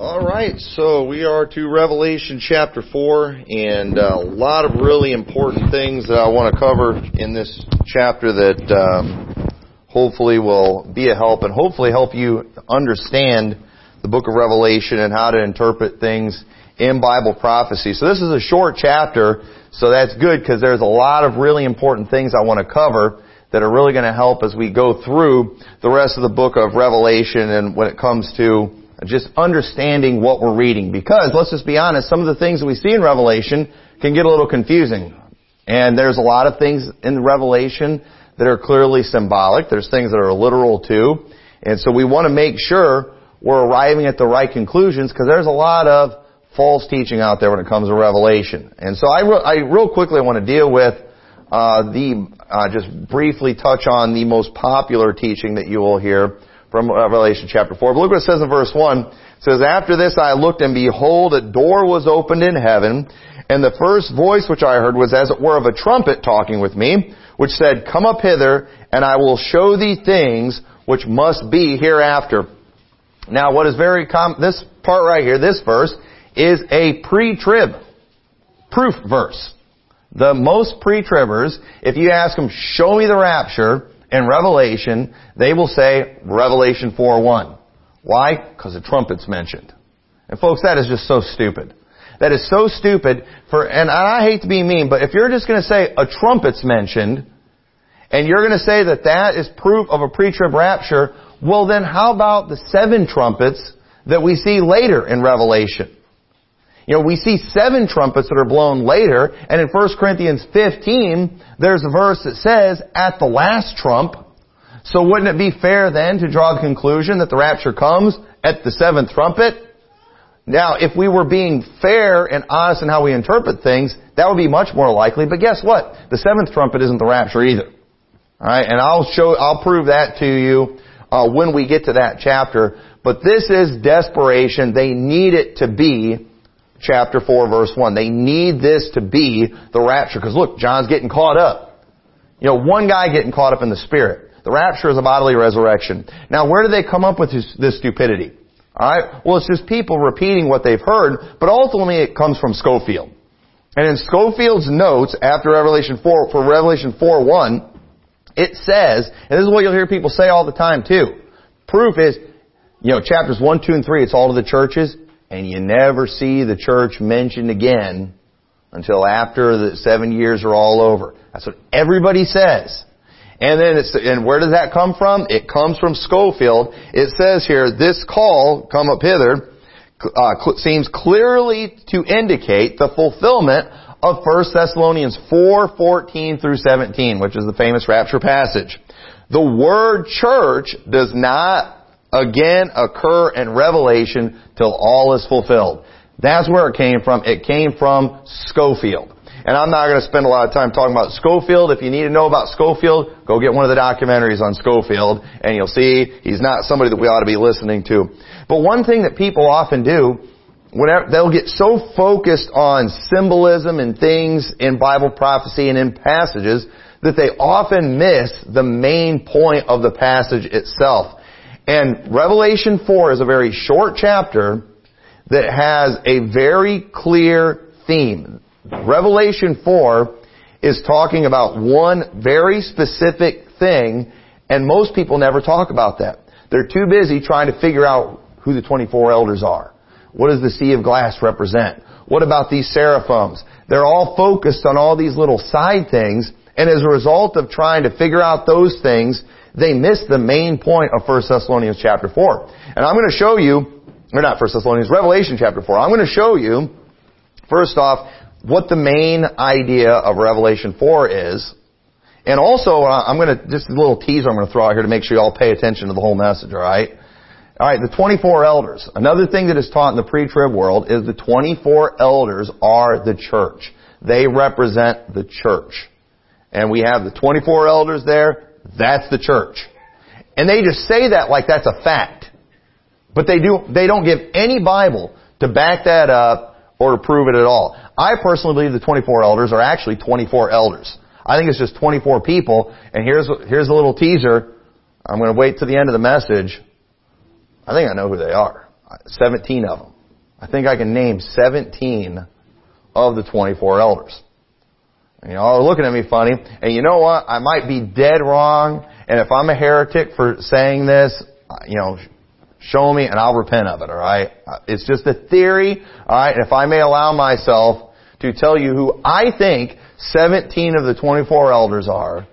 All right, so we are to Revelation chapter 4, and a lot of really important things that I want to cover in this chapter that um, hopefully will be a help and hopefully help you understand the book of Revelation and how to interpret things in Bible prophecy. So this is a short chapter, so that's good because there's a lot of really important things I want to cover that are really going to help as we go through the rest of the book of Revelation and when it comes to just understanding what we're reading. Because, let's just be honest, some of the things that we see in Revelation can get a little confusing. And there's a lot of things in Revelation that are clearly symbolic. There's things that are literal too. And so we want to make sure we're arriving at the right conclusions because there's a lot of false teaching out there when it comes to Revelation. And so I, re- I real quickly want to deal with uh, the uh, just briefly touch on the most popular teaching that you will hear from uh, Revelation chapter 4. But look what it says in verse 1. It says, After this I looked and behold, a door was opened in heaven, and the first voice which I heard was as it were of a trumpet talking with me, which said, Come up hither, and I will show thee things which must be hereafter. Now what is very com- this part right here, this verse, is a pre-trib proof verse. The most pre-tribbers, if you ask them, show me the rapture, in Revelation, they will say Revelation 4.1. Why? Because the trumpet's mentioned. And folks, that is just so stupid. That is so stupid for, and I hate to be mean, but if you're just gonna say a trumpet's mentioned, and you're gonna say that that is proof of a pre-trib rapture, well then how about the seven trumpets that we see later in Revelation? You know, we see seven trumpets that are blown later, and in 1 Corinthians 15, there's a verse that says, at the last trump. So wouldn't it be fair then to draw the conclusion that the rapture comes at the seventh trumpet? Now, if we were being fair and honest in how we interpret things, that would be much more likely, but guess what? The seventh trumpet isn't the rapture either. Alright, and I'll show, I'll prove that to you, uh, when we get to that chapter. But this is desperation. They need it to be chapter 4 verse 1. They need this to be the rapture. Because look, John's getting caught up. You know, one guy getting caught up in the Spirit. The rapture is a bodily resurrection. Now where do they come up with this, this stupidity? Alright? Well, it's just people repeating what they've heard, but ultimately it comes from Scofield. And in Scofield's notes after Revelation 4, for Revelation 4 1, it says, and this is what you'll hear people say all the time too. Proof is, you know, chapters 1, 2, and 3, it's all to the churches and you never see the church mentioned again until after the seven years are all over. That's what everybody says. And then it's, and where does that come from? It comes from Scofield. It says here, this call, come up hither, uh, seems clearly to indicate the fulfillment of 1 Thessalonians 4, 14 through 17, which is the famous rapture passage. The word church does not again occur in Revelation till all is fulfilled. That's where it came from. It came from Scofield. And I'm not going to spend a lot of time talking about Scofield. If you need to know about Scofield, go get one of the documentaries on Scofield and you'll see he's not somebody that we ought to be listening to. But one thing that people often do, whenever they'll get so focused on symbolism and things in Bible prophecy and in passages that they often miss the main point of the passage itself. And Revelation 4 is a very short chapter that has a very clear theme. Revelation 4 is talking about one very specific thing, and most people never talk about that. They're too busy trying to figure out who the 24 elders are. What does the sea of glass represent? What about these seraphims? They're all focused on all these little side things, and as a result of trying to figure out those things, they miss the main point of 1 Thessalonians chapter 4. And I'm going to show you, or not 1 Thessalonians, Revelation chapter 4. I'm going to show you, first off, what the main idea of Revelation 4 is. And also, uh, I'm going to, just a little teaser I'm going to throw out here to make sure you all pay attention to the whole message, alright? Alright, the 24 elders. Another thing that is taught in the pre-trib world is the 24 elders are the church. They represent the church. And we have the 24 elders there. That's the church. And they just say that like that's a fact. But they do, they don't give any Bible to back that up or to prove it at all. I personally believe the 24 elders are actually 24 elders. I think it's just 24 people, and here's, here's a little teaser. I'm going to wait to the end of the message. I think I know who they are. 17 of them. I think I can name 17 of the 24 elders. And y'all are looking at me funny. And you know what? I might be dead wrong. And if I'm a heretic for saying this, you know, show me and I'll repent of it, alright? It's just a theory, alright? And if I may allow myself to tell you who I think 17 of the 24 elders are,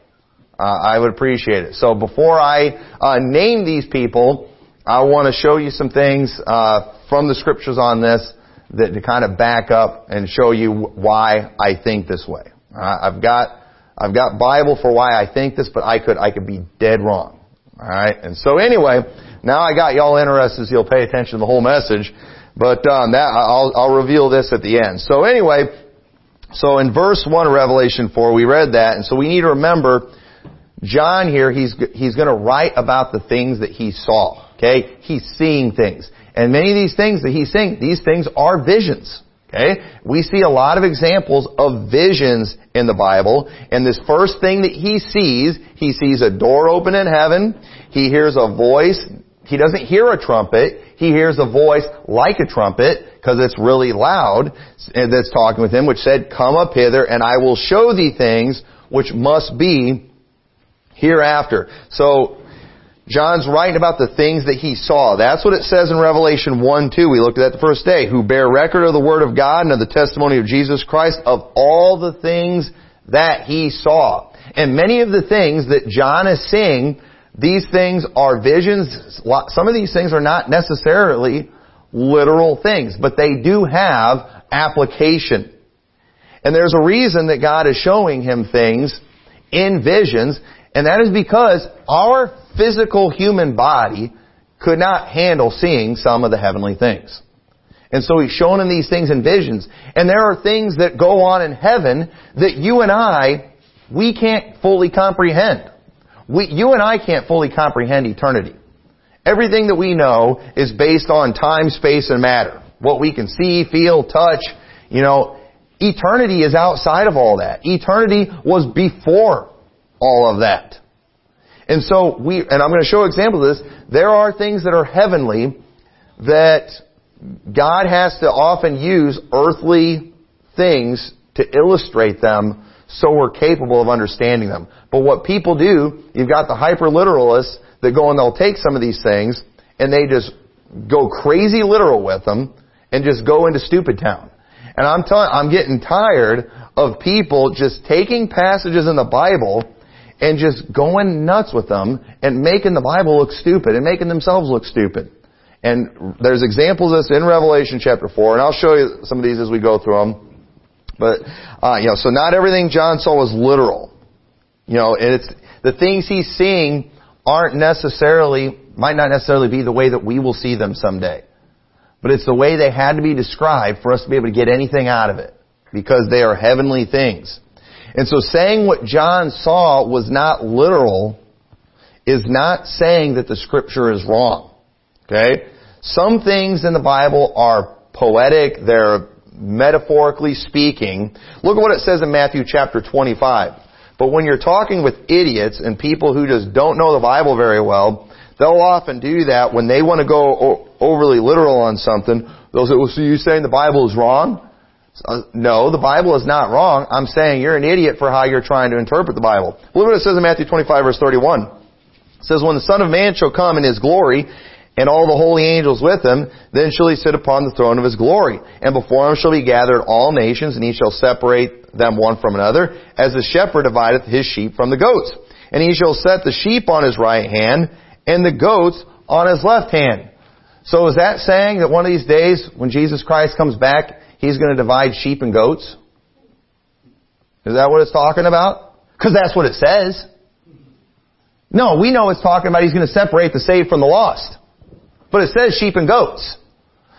uh, I would appreciate it. So before I uh, name these people, I want to show you some things uh, from the scriptures on this that to kind of back up and show you why I think this way. I've got I've got Bible for why I think this, but I could I could be dead wrong. All right, and so anyway, now I got y'all interested, so you'll pay attention to the whole message. But um, that I'll I'll reveal this at the end. So anyway, so in verse one of Revelation four, we read that, and so we need to remember John here. He's he's going to write about the things that he saw. Okay, he's seeing things, and many of these things that he's seeing, these things are visions. Okay? We see a lot of examples of visions in the Bible. And this first thing that he sees, he sees a door open in heaven. He hears a voice. He doesn't hear a trumpet. He hears a voice like a trumpet because it's really loud that's talking with him, which said, come up hither and I will show thee things which must be hereafter. So John's writing about the things that he saw. That's what it says in Revelation 1 2. We looked at that the first day. Who bear record of the Word of God and of the testimony of Jesus Christ of all the things that he saw. And many of the things that John is seeing, these things are visions. Some of these things are not necessarily literal things, but they do have application. And there's a reason that God is showing him things in visions, and that is because our physical human body could not handle seeing some of the heavenly things. And so he's shown him these things in visions. And there are things that go on in heaven that you and I, we can't fully comprehend. We, you and I can't fully comprehend eternity. Everything that we know is based on time, space, and matter. What we can see, feel, touch, you know, eternity is outside of all that. Eternity was before all of that. And so we, and I'm going to show an example of this. There are things that are heavenly that God has to often use earthly things to illustrate them so we're capable of understanding them. But what people do, you've got the hyper-literalists that go and they'll take some of these things and they just go crazy literal with them and just go into stupid town. And I'm telling, I'm getting tired of people just taking passages in the Bible and just going nuts with them and making the Bible look stupid and making themselves look stupid. And there's examples of this in Revelation chapter 4, and I'll show you some of these as we go through them. But, uh, you know, so not everything John saw was literal. You know, and it's, the things he's seeing aren't necessarily, might not necessarily be the way that we will see them someday. But it's the way they had to be described for us to be able to get anything out of it. Because they are heavenly things. And so saying what John saw was not literal is not saying that the scripture is wrong. Okay? Some things in the Bible are poetic, they're metaphorically speaking. Look at what it says in Matthew chapter 25. But when you're talking with idiots and people who just don't know the Bible very well, they'll often do that when they want to go overly literal on something. They'll say, well, so you're saying the Bible is wrong? Uh, no, the Bible is not wrong. I'm saying you're an idiot for how you're trying to interpret the Bible. Look what it says in Matthew 25 verse 31. It says, When the Son of Man shall come in His glory, and all the holy angels with him, then shall he sit upon the throne of his glory. And before him shall be gathered all nations, and he shall separate them one from another, as the shepherd divideth his sheep from the goats. And he shall set the sheep on his right hand, and the goats on his left hand. So is that saying that one of these days, when Jesus Christ comes back, he's going to divide sheep and goats? Is that what it's talking about? Because that's what it says. No, we know it's talking about he's going to separate the saved from the lost. But it says sheep and goats.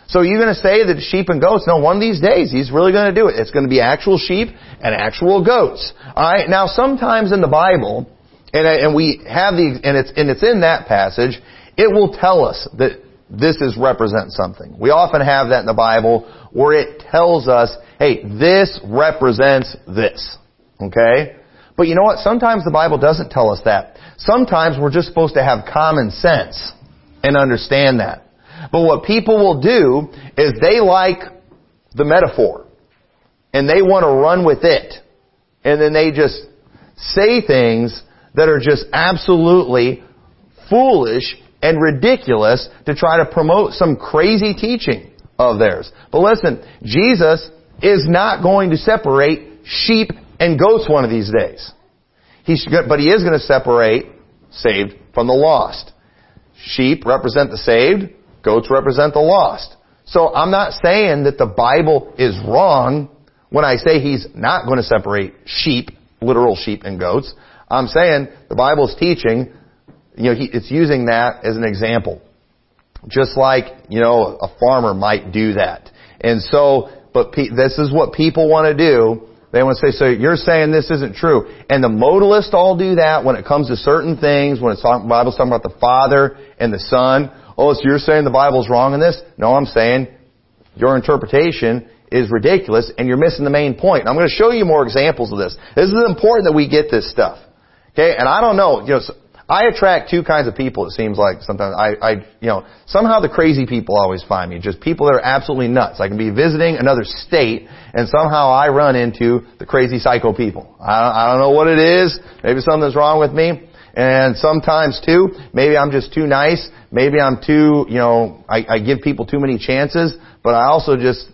So are you're going to say that sheep and goats? No, one of these days he's really going to do it. It's going to be actual sheep and actual goats. Alright, now sometimes in the Bible, and, and we have the, and it's, and it's in that passage, it will tell us that this is represent something. We often have that in the Bible where it tells us, hey, this represents this. Okay? But you know what? Sometimes the Bible doesn't tell us that. Sometimes we're just supposed to have common sense and understand that. But what people will do is they like the metaphor. And they want to run with it. And then they just say things that are just absolutely foolish and ridiculous to try to promote some crazy teaching of theirs. But listen, Jesus is not going to separate sheep and goats one of these days. He's, but he is going to separate saved from the lost. Sheep represent the saved, goats represent the lost. So I'm not saying that the Bible is wrong when I say he's not going to separate sheep, literal sheep and goats. I'm saying the Bible's teaching, you know, he, it's using that as an example. Just like, you know, a farmer might do that. And so, but pe- this is what people want to do. They want to say, so you're saying this isn't true. And the modalists all do that when it comes to certain things, when it's talking, Bible's talking about the Father and the Son. Oh, so you're saying the Bible's wrong in this? No, I'm saying your interpretation is ridiculous and you're missing the main point. And I'm going to show you more examples of this. This is important that we get this stuff. Okay? And I don't know, you know, I attract two kinds of people, it seems like sometimes. I, I, you know, somehow the crazy people always find me. Just people that are absolutely nuts. I can be visiting another state and somehow I run into the crazy psycho people. I I don't know what it is. Maybe something's wrong with me. And sometimes too, maybe I'm just too nice. Maybe I'm too, you know, I, I give people too many chances. But I also just,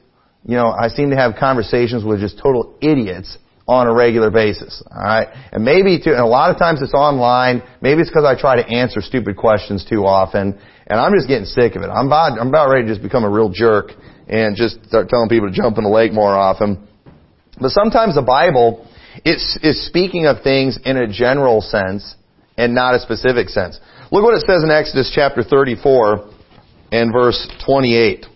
you know, I seem to have conversations with just total idiots on a regular basis. Alright? And maybe too, and a lot of times it's online, maybe it's because I try to answer stupid questions too often, and I'm just getting sick of it. I'm about, I'm about ready to just become a real jerk and just start telling people to jump in the lake more often. But sometimes the Bible is, is speaking of things in a general sense and not a specific sense. Look what it says in Exodus chapter 34 and verse 28.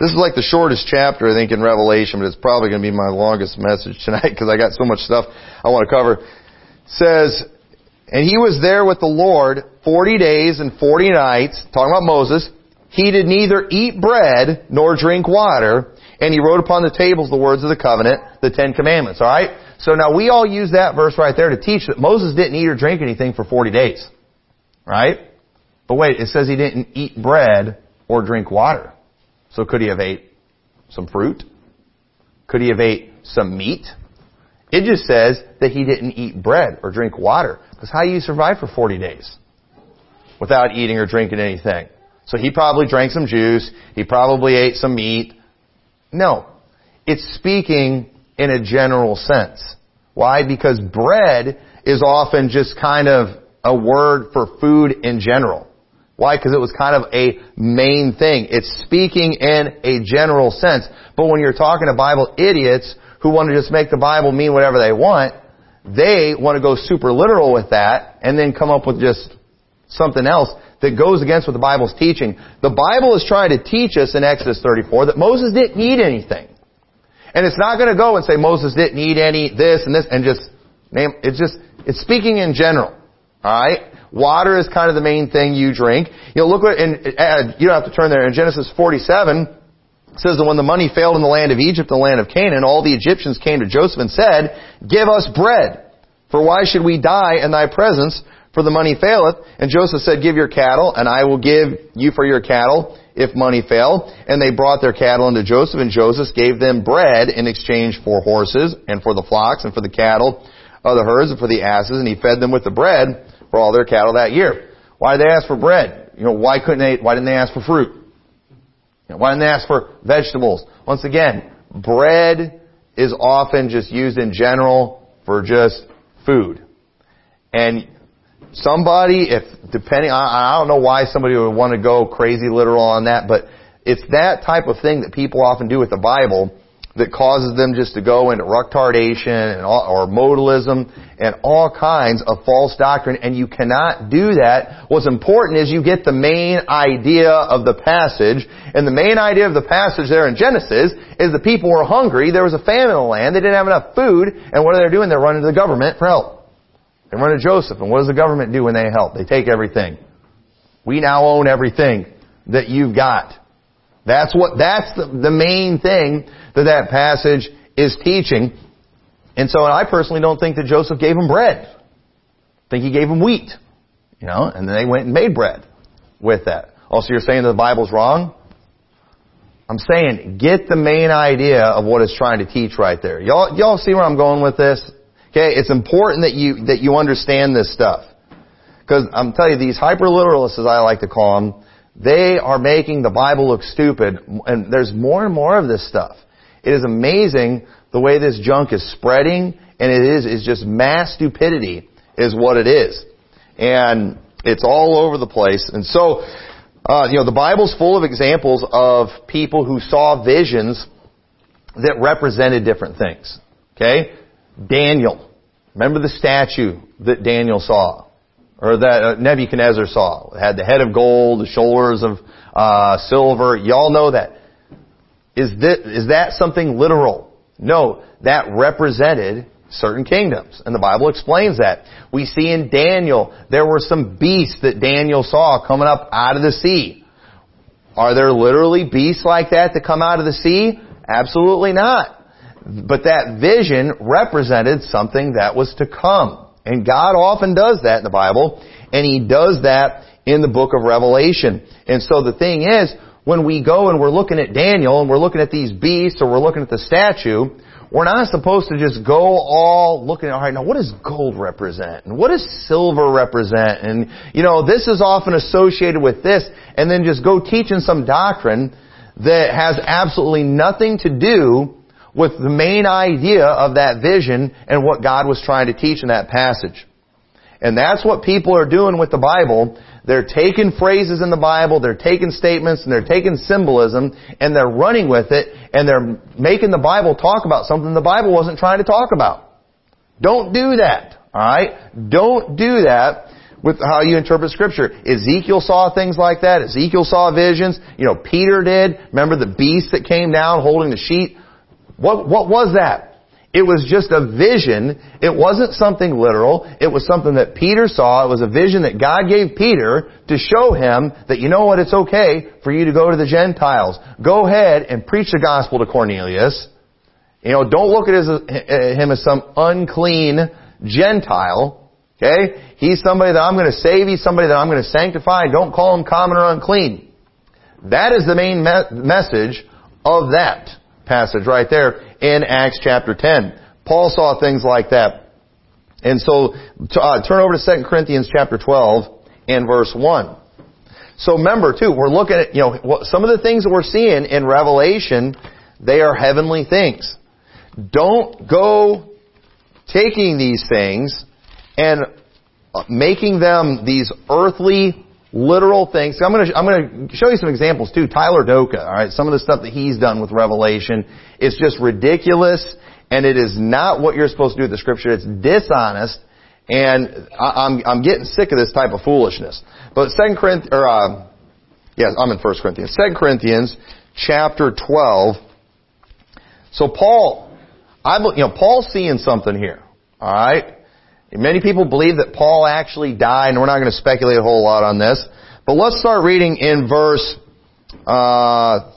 This is like the shortest chapter, I think, in Revelation, but it's probably going to be my longest message tonight because I got so much stuff I want to cover. It says, and he was there with the Lord 40 days and 40 nights, talking about Moses. He did neither eat bread nor drink water, and he wrote upon the tables the words of the covenant, the Ten Commandments. Alright? So now we all use that verse right there to teach that Moses didn't eat or drink anything for 40 days. Right? But wait, it says he didn't eat bread or drink water. So could he have ate some fruit? Could he have ate some meat? It just says that he didn't eat bread or drink water. Because how do you survive for 40 days? Without eating or drinking anything. So he probably drank some juice. He probably ate some meat. No. It's speaking in a general sense. Why? Because bread is often just kind of a word for food in general. Why? Because it was kind of a main thing. It's speaking in a general sense. But when you're talking to Bible idiots who want to just make the Bible mean whatever they want, they want to go super literal with that and then come up with just something else that goes against what the Bible's teaching. The Bible is trying to teach us in Exodus 34 that Moses didn't eat anything. And it's not going to go and say Moses didn't eat any this and this and just name, it's just, it's speaking in general. Alright? Water is kind of the main thing you drink. You know, look what, and uh, you don't have to turn there. In Genesis 47, it says that when the money failed in the land of Egypt, the land of Canaan, all the Egyptians came to Joseph and said, Give us bread, for why should we die in thy presence? For the money faileth. And Joseph said, Give your cattle, and I will give you for your cattle if money fail. And they brought their cattle unto Joseph, and Joseph gave them bread in exchange for horses, and for the flocks, and for the cattle of the herds, and for the asses, and he fed them with the bread for all their cattle that year. Why did they ask for bread? You know, why couldn't they, why didn't they ask for fruit? You know, why didn't they ask for vegetables? Once again, bread is often just used in general for just food. And somebody, if depending, I, I don't know why somebody would want to go crazy literal on that, but it's that type of thing that people often do with the Bible that causes them just to go into rectardation and all, or modalism and all kinds of false doctrine and you cannot do that. What's important is you get the main idea of the passage and the main idea of the passage there in Genesis is the people were hungry, there was a famine in the land, they didn't have enough food and what are they doing? They're running to the government for help. They run to Joseph and what does the government do when they help? They take everything. We now own everything that you've got. That's what, that's the, the main thing that that passage is teaching. And so I personally don't think that Joseph gave him bread. I think he gave him wheat. You know, and then they went and made bread with that. Oh, so you're saying that the Bible's wrong? I'm saying get the main idea of what it's trying to teach right there. Y'all, y'all see where I'm going with this? Okay, it's important that you, that you understand this stuff. Because I'm telling you, these hyperliteralists, as I like to call them, they are making the Bible look stupid, and there's more and more of this stuff. It is amazing the way this junk is spreading, and it is, is just mass stupidity is what it is. And it's all over the place. And so, uh, you know, the Bible's full of examples of people who saw visions that represented different things. Okay? Daniel. Remember the statue that Daniel saw? Or that uh, Nebuchadnezzar saw. It had the head of gold, the shoulders of uh, silver. Y'all know that. Is that, is that something literal? No. That represented certain kingdoms. And the Bible explains that. We see in Daniel, there were some beasts that Daniel saw coming up out of the sea. Are there literally beasts like that that come out of the sea? Absolutely not. But that vision represented something that was to come. And God often does that in the Bible, and He does that in the book of Revelation. And so the thing is, when we go and we're looking at Daniel and we're looking at these beasts or we're looking at the statue, we're not supposed to just go all looking at, alright, now what does gold represent? And what does silver represent? And, you know, this is often associated with this, and then just go teaching some doctrine that has absolutely nothing to do with the main idea of that vision and what God was trying to teach in that passage. And that's what people are doing with the Bible. They're taking phrases in the Bible, they're taking statements, and they're taking symbolism, and they're running with it, and they're making the Bible talk about something the Bible wasn't trying to talk about. Don't do that. Alright? Don't do that with how you interpret scripture. Ezekiel saw things like that. Ezekiel saw visions. You know, Peter did. Remember the beast that came down holding the sheet? What, what was that? It was just a vision. It wasn't something literal. It was something that Peter saw. It was a vision that God gave Peter to show him that, you know what, it's okay for you to go to the Gentiles. Go ahead and preach the gospel to Cornelius. You know, don't look at him as some unclean Gentile. Okay? He's somebody that I'm going to save. He's somebody that I'm going to sanctify. Don't call him common or unclean. That is the main me- message of that passage right there in Acts chapter 10. Paul saw things like that. And so, uh, turn over to 2 Corinthians chapter 12 and verse 1. So remember too, we're looking at, you know, some of the things that we're seeing in Revelation, they are heavenly things. Don't go taking these things and making them these earthly literal things. I'm going to I'm going to show you some examples too. Tyler Doka, all right, some of the stuff that he's done with Revelation is just ridiculous, and it is not what you're supposed to do with the Scripture. It's dishonest, and I'm I'm getting sick of this type of foolishness. But Second Corinthians, or uh, yes, I'm in First Corinthians. Second Corinthians, chapter 12. So Paul, I you know Paul's seeing something here. All right. Many people believe that Paul actually died, and we're not going to speculate a whole lot on this. But let's start reading in verse, uh,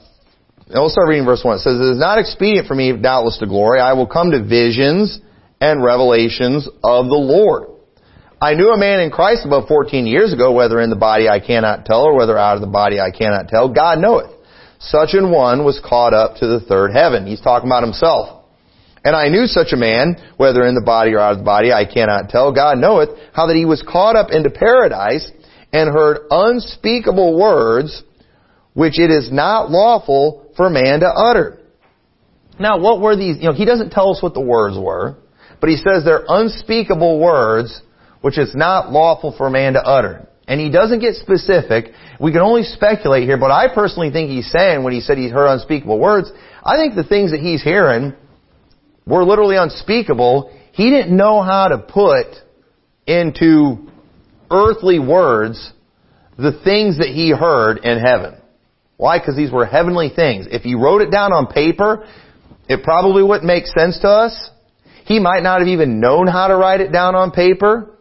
let's start reading verse 1. It says, It is not expedient for me, doubtless to glory. I will come to visions and revelations of the Lord. I knew a man in Christ above 14 years ago, whether in the body I cannot tell, or whether out of the body I cannot tell. God knoweth. Such an one was caught up to the third heaven. He's talking about himself. And I knew such a man, whether in the body or out of the body, I cannot tell. God knoweth how that he was caught up into paradise and heard unspeakable words which it is not lawful for man to utter. Now, what were these? You know, he doesn't tell us what the words were, but he says they're unspeakable words which is not lawful for man to utter. And he doesn't get specific. We can only speculate here, but I personally think he's saying when he said he heard unspeakable words, I think the things that he's hearing were literally unspeakable, he didn't know how to put into earthly words the things that he heard in heaven. Why? Because these were heavenly things. If he wrote it down on paper, it probably wouldn't make sense to us. He might not have even known how to write it down on paper.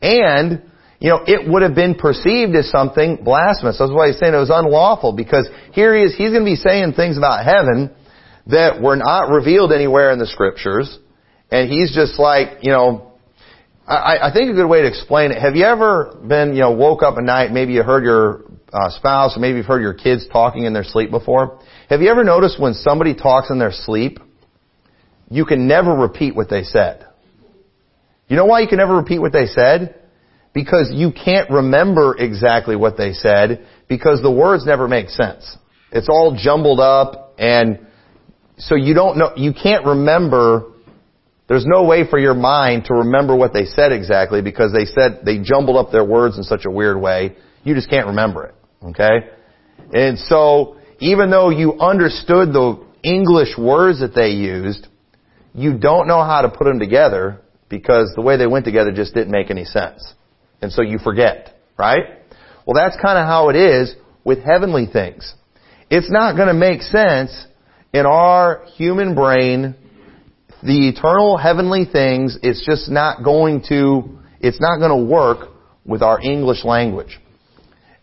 And, you know, it would have been perceived as something blasphemous. That's why he's saying it was unlawful because here he is, he's going to be saying things about heaven that were not revealed anywhere in the scriptures. And he's just like, you know, I, I think a good way to explain it, have you ever been, you know, woke up at night, maybe you heard your uh, spouse, or maybe you've heard your kids talking in their sleep before. Have you ever noticed when somebody talks in their sleep, you can never repeat what they said? You know why you can never repeat what they said? Because you can't remember exactly what they said because the words never make sense. It's all jumbled up and so you don't know, you can't remember there's no way for your mind to remember what they said exactly because they said, they jumbled up their words in such a weird way. You just can't remember it. Okay? And so, even though you understood the English words that they used, you don't know how to put them together because the way they went together just didn't make any sense. And so you forget, right? Well, that's kind of how it is with heavenly things. It's not going to make sense in our human brain the eternal heavenly things, it's just not going to, it's not going to work with our English language.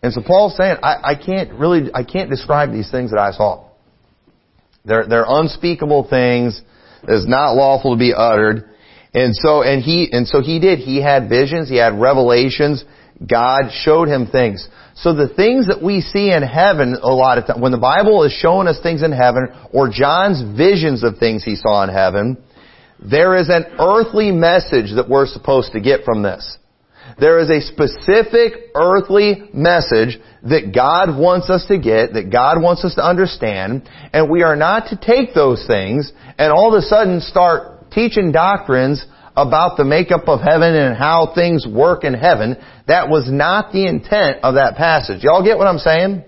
And so Paul's saying, I, I can't really, I can't describe these things that I saw. They're, they're unspeakable things. It's not lawful to be uttered. And so, and he, and so he did. He had visions. He had revelations. God showed him things. So the things that we see in heaven a lot of times, when the Bible is showing us things in heaven, or John's visions of things he saw in heaven, there is an earthly message that we're supposed to get from this. There is a specific earthly message that God wants us to get, that God wants us to understand, and we are not to take those things and all of a sudden start teaching doctrines about the makeup of heaven and how things work in heaven. That was not the intent of that passage. Y'all get what I'm saying?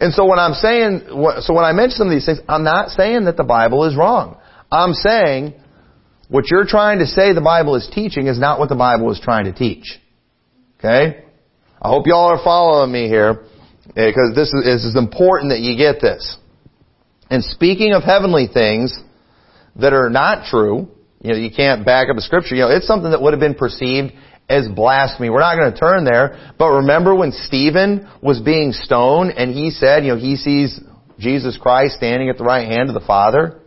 And so when I'm saying, so when I mention some of these things, I'm not saying that the Bible is wrong. I'm saying what you're trying to say the Bible is teaching is not what the Bible is trying to teach. Okay? I hope y'all are following me here eh, because this is, this is important that you get this. And speaking of heavenly things that are not true, you know, you can't back up a scripture. You know, it's something that would have been perceived as blasphemy. We're not going to turn there, but remember when Stephen was being stoned and he said, you know, he sees Jesus Christ standing at the right hand of the Father?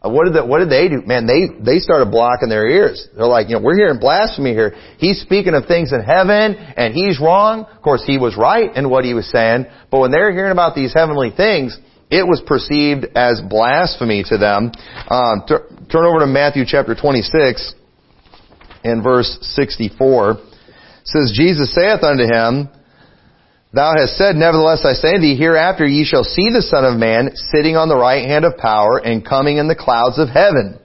Uh, what did, the, what did they do? Man, they, they started blocking their ears. They're like, you know, we're hearing blasphemy here. He's speaking of things in heaven, and he's wrong. Of course, he was right in what he was saying, but when they're hearing about these heavenly things, it was perceived as blasphemy to them. Um, t- turn over to Matthew chapter 26 and verse 64. It says, Jesus saith unto him, Thou hast said, Nevertheless I say unto thee, hereafter ye shall see the Son of Man sitting on the right hand of power and coming in the clouds of heaven.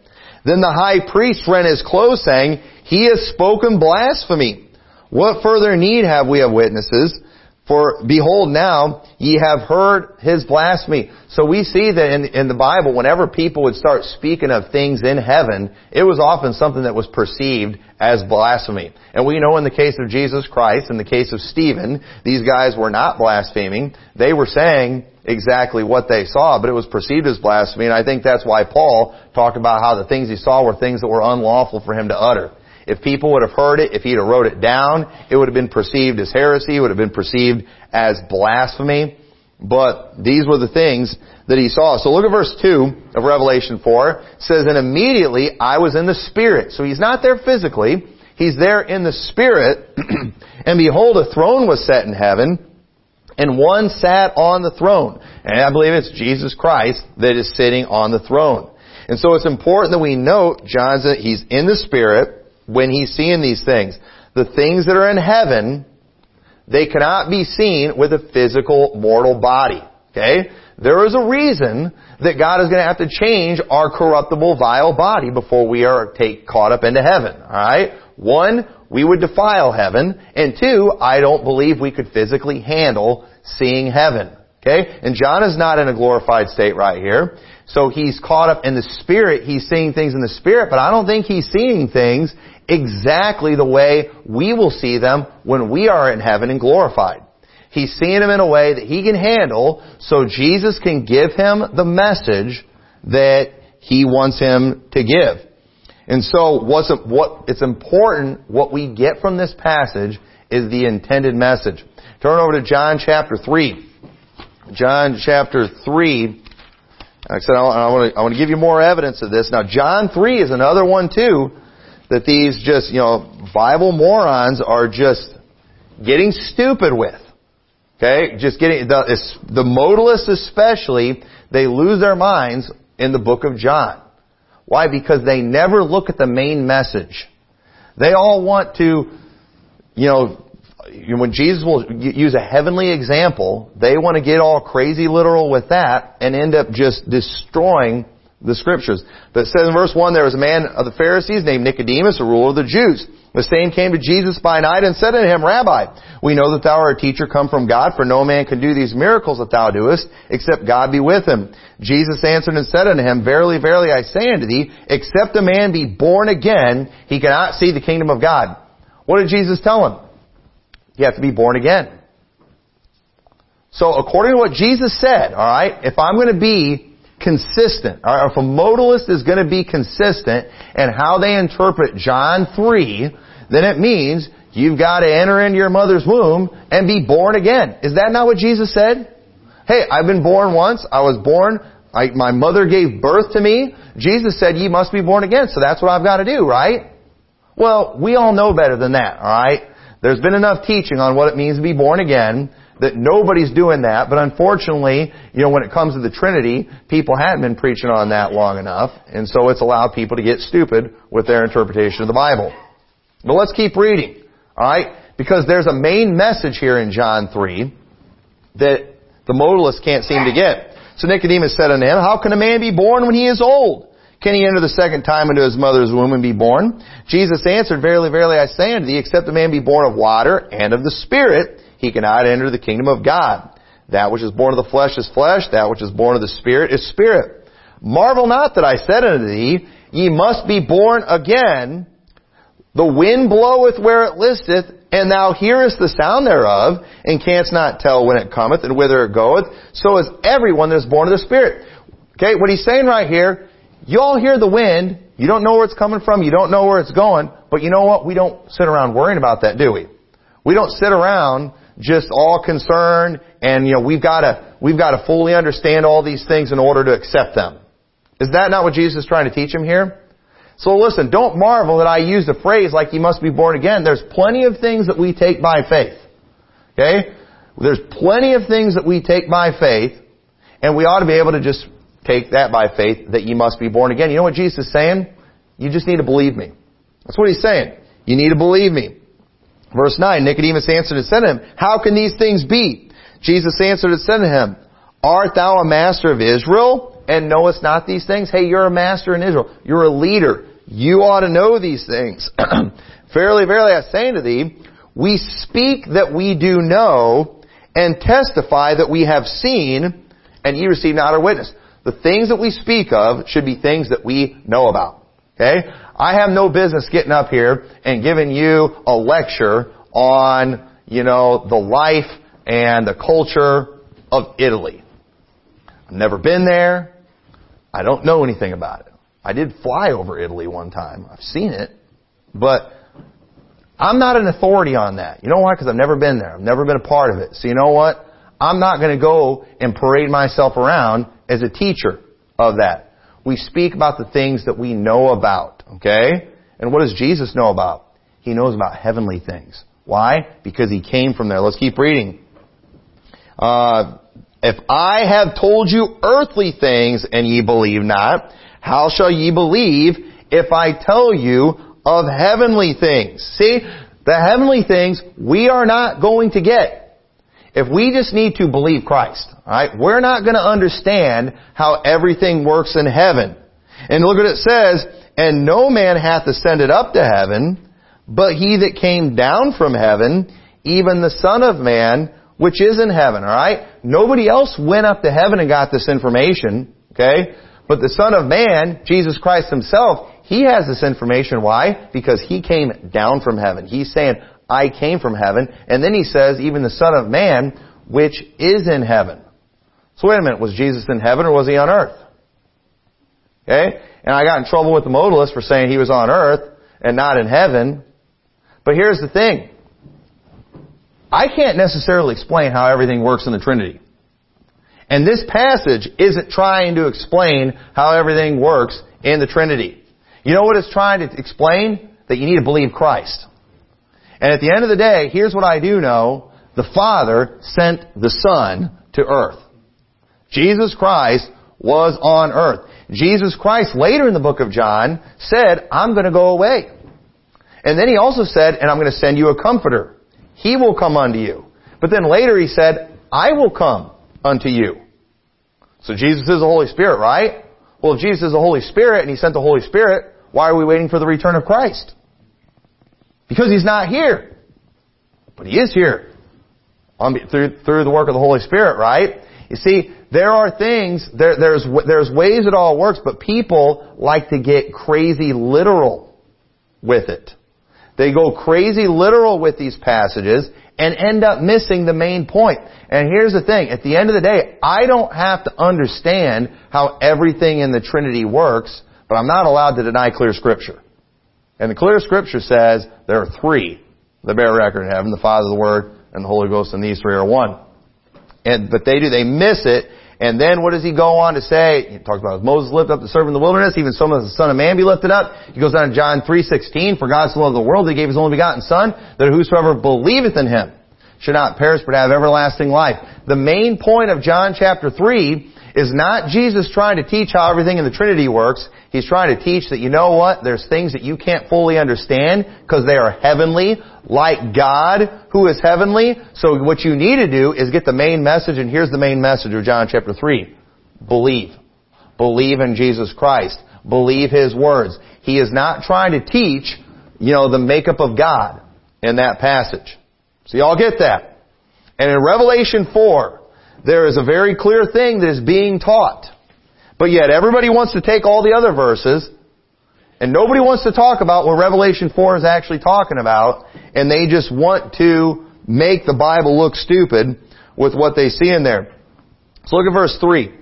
Then the high priest rent his clothes, saying, He has spoken blasphemy. What further need have we of witnesses? For behold now, ye have heard his blasphemy. So we see that in, in the Bible, whenever people would start speaking of things in heaven, it was often something that was perceived as blasphemy. And we know in the case of Jesus Christ, in the case of Stephen, these guys were not blaspheming. They were saying exactly what they saw, but it was perceived as blasphemy. And I think that's why Paul talked about how the things he saw were things that were unlawful for him to utter. If people would have heard it, if he'd have wrote it down, it would have been perceived as heresy, it would have been perceived as blasphemy. But these were the things that he saw. So look at verse 2 of Revelation 4. It says, And immediately I was in the Spirit. So he's not there physically. He's there in the Spirit. and behold, a throne was set in heaven. And one sat on the throne. And I believe it's Jesus Christ that is sitting on the throne. And so it's important that we note John's, that he's in the Spirit when he's seeing these things. The things that are in heaven, they cannot be seen with a physical mortal body. Okay? There is a reason that God is going to have to change our corruptible, vile body before we are take, caught up into heaven. Alright? One, we would defile heaven. And two, I don't believe we could physically handle seeing heaven. Okay? And John is not in a glorified state right here. So he's caught up in the Spirit. He's seeing things in the Spirit, but I don't think he's seeing things exactly the way we will see them when we are in heaven and glorified. He's seeing them in a way that he can handle so Jesus can give him the message that he wants him to give. And so what's, what, it's important what we get from this passage is the intended message. Turn over to John chapter 3. John chapter 3. Like I said, I want, to, I want to give you more evidence of this. Now, John 3 is another one too that these just, you know, Bible morons are just getting stupid with. Okay? Just getting, the, the modalists especially, they lose their minds in the book of John. Why? Because they never look at the main message. They all want to, you know, when Jesus will use a heavenly example, they want to get all crazy literal with that and end up just destroying the scriptures. But it says in verse 1, there was a man of the Pharisees named Nicodemus, a ruler of the Jews. The same came to Jesus by night and said unto him, Rabbi, we know that thou art a teacher come from God, for no man can do these miracles that thou doest, except God be with him. Jesus answered and said unto him, Verily, verily, I say unto thee, except a man be born again, he cannot see the kingdom of God. What did Jesus tell him? You have to be born again. So according to what Jesus said, alright, if I'm going to be consistent. Right? If a modalist is going to be consistent in how they interpret John 3, then it means you've got to enter into your mother's womb and be born again. Is that not what Jesus said? Hey, I've been born once. I was born. I, my mother gave birth to me. Jesus said, ye must be born again. So that's what I've got to do, right? Well, we all know better than that, alright? There's been enough teaching on what it means to be born again that nobody's doing that, but unfortunately, you know, when it comes to the Trinity, people haven't been preaching on that long enough, and so it's allowed people to get stupid with their interpretation of the Bible. But let's keep reading, alright? Because there's a main message here in John 3 that the modalists can't seem to get. So Nicodemus said unto him, How can a man be born when he is old? Can he enter the second time into his mother's womb and be born? Jesus answered, Verily, verily, I say unto thee, except a man be born of water and of the Spirit, he cannot enter the kingdom of God. That which is born of the flesh is flesh, that which is born of the Spirit is spirit. Marvel not that I said unto thee, ye must be born again. The wind bloweth where it listeth, and thou hearest the sound thereof, and canst not tell when it cometh and whither it goeth. So is everyone that is born of the Spirit. Okay, what he's saying right here, you all hear the wind, you don't know where it's coming from, you don't know where it's going, but you know what? We don't sit around worrying about that, do we? We don't sit around just all concerned and you know we've got to we've got to fully understand all these things in order to accept them. Is that not what Jesus is trying to teach him here? So listen, don't marvel that I used a phrase like you must be born again. There's plenty of things that we take by faith. Okay? There's plenty of things that we take by faith and we ought to be able to just take that by faith that you must be born again. You know what Jesus is saying? You just need to believe me. That's what he's saying. You need to believe me. Verse 9, Nicodemus answered and said to him, How can these things be? Jesus answered and said to him, Art thou a master of Israel and knowest not these things? Hey, you're a master in Israel. You're a leader. You ought to know these things. verily, verily, I say unto thee, we speak that we do know and testify that we have seen and ye receive not our witness. The things that we speak of should be things that we know about. Okay? I have no business getting up here and giving you a lecture on, you know, the life and the culture of Italy. I've never been there. I don't know anything about it. I did fly over Italy one time. I've seen it. But I'm not an authority on that. You know why? Because I've never been there. I've never been a part of it. So you know what? I'm not going to go and parade myself around as a teacher of that. We speak about the things that we know about, okay? And what does Jesus know about? He knows about heavenly things. Why? Because he came from there. Let's keep reading. Uh, if I have told you earthly things and ye believe not, how shall ye believe if I tell you of heavenly things? See, the heavenly things we are not going to get. If we just need to believe Christ, right, we're not going to understand how everything works in heaven. And look what it says, and no man hath ascended up to heaven, but he that came down from heaven, even the Son of Man, which is in heaven, alright? Nobody else went up to heaven and got this information, okay? But the Son of Man, Jesus Christ himself, he has this information. Why? Because he came down from heaven. He's saying, I came from heaven. And then he says, even the Son of Man, which is in heaven. So wait a minute, was Jesus in heaven or was he on earth? Okay? And I got in trouble with the modalist for saying he was on earth and not in heaven. But here's the thing. I can't necessarily explain how everything works in the Trinity. And this passage isn't trying to explain how everything works in the Trinity. You know what it's trying to explain? That you need to believe Christ. And at the end of the day, here's what I do know, the Father sent the Son to earth. Jesus Christ was on earth. Jesus Christ later in the book of John said, I'm going to go away. And then he also said, and I'm going to send you a comforter. He will come unto you. But then later he said, I will come unto you. So Jesus is the Holy Spirit, right? Well, if Jesus is the Holy Spirit and he sent the Holy Spirit, why are we waiting for the return of Christ? Because he's not here. But he is here. Through, through the work of the Holy Spirit, right? You see, there are things, there, there's, there's ways it all works, but people like to get crazy literal with it. They go crazy literal with these passages and end up missing the main point. And here's the thing, at the end of the day, I don't have to understand how everything in the Trinity works, but I'm not allowed to deny clear scripture. And the clear scripture says there are three that bear record in heaven, the Father, the Word, and the Holy Ghost, and these three are one. And, but they do, they miss it, and then what does he go on to say? He talks about Moses lifted up the servant in the wilderness, even so must the Son of Man be lifted up. He goes on to John 3.16, for God so loved the world, that he gave his only begotten Son, that whosoever believeth in him should not perish but have everlasting life. The main point of John chapter 3 is not Jesus trying to teach how everything in the Trinity works. He's trying to teach that, you know what, there's things that you can't fully understand because they are heavenly, like God who is heavenly. So what you need to do is get the main message, and here's the main message of John chapter 3. Believe. Believe in Jesus Christ. Believe His words. He is not trying to teach, you know, the makeup of God in that passage. So y'all get that. And in Revelation 4, there is a very clear thing that is being taught. But yet everybody wants to take all the other verses and nobody wants to talk about what Revelation 4 is actually talking about and they just want to make the Bible look stupid with what they see in there. So look at verse 3.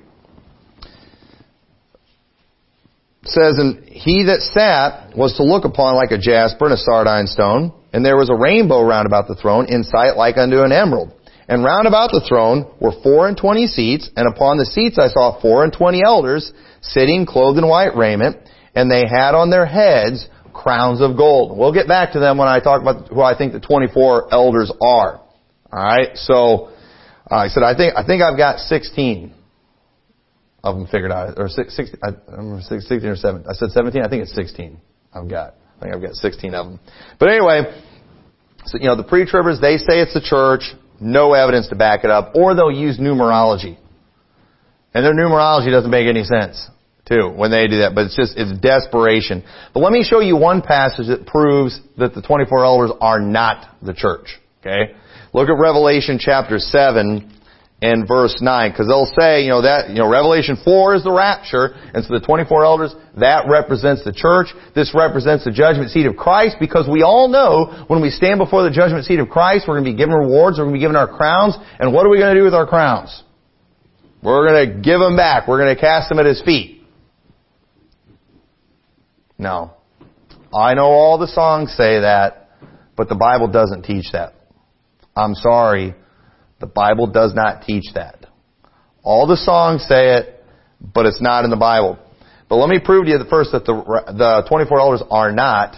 It says, And he that sat was to look upon like a jasper and a sardine stone, and there was a rainbow round about the throne, in sight like unto an emerald. And round about the throne were four and twenty seats, and upon the seats I saw four and twenty elders sitting clothed in white raiment, and they had on their heads crowns of gold. We'll get back to them when I talk about who I think the 24 elders are. Alright, so, uh, I said, I think, I think I've got 16 of them figured out, or 16, I remember 16 or 7. I said 17, I think it's 16 I've got. I think I've got 16 of them. But anyway, so, you know, the pre-tribbers, they say it's the church no evidence to back it up, or they'll use numerology. And their numerology doesn't make any sense, too, when they do that, but it's just, it's desperation. But let me show you one passage that proves that the 24 elders are not the church. Okay? Look at Revelation chapter 7, and verse 9. Because they'll say, you know, that, you know, Revelation 4 is the rapture, and so the 24 elders, that represents the church. This represents the judgment seat of Christ, because we all know when we stand before the judgment seat of Christ, we're going to be given rewards, we're going to be given our crowns, and what are we going to do with our crowns? We're going to give them back. We're going to cast them at His feet. No. I know all the songs say that, but the Bible doesn't teach that. I'm sorry. The Bible does not teach that. All the songs say it, but it's not in the Bible. But let me prove to you first that the, the 24 elders are not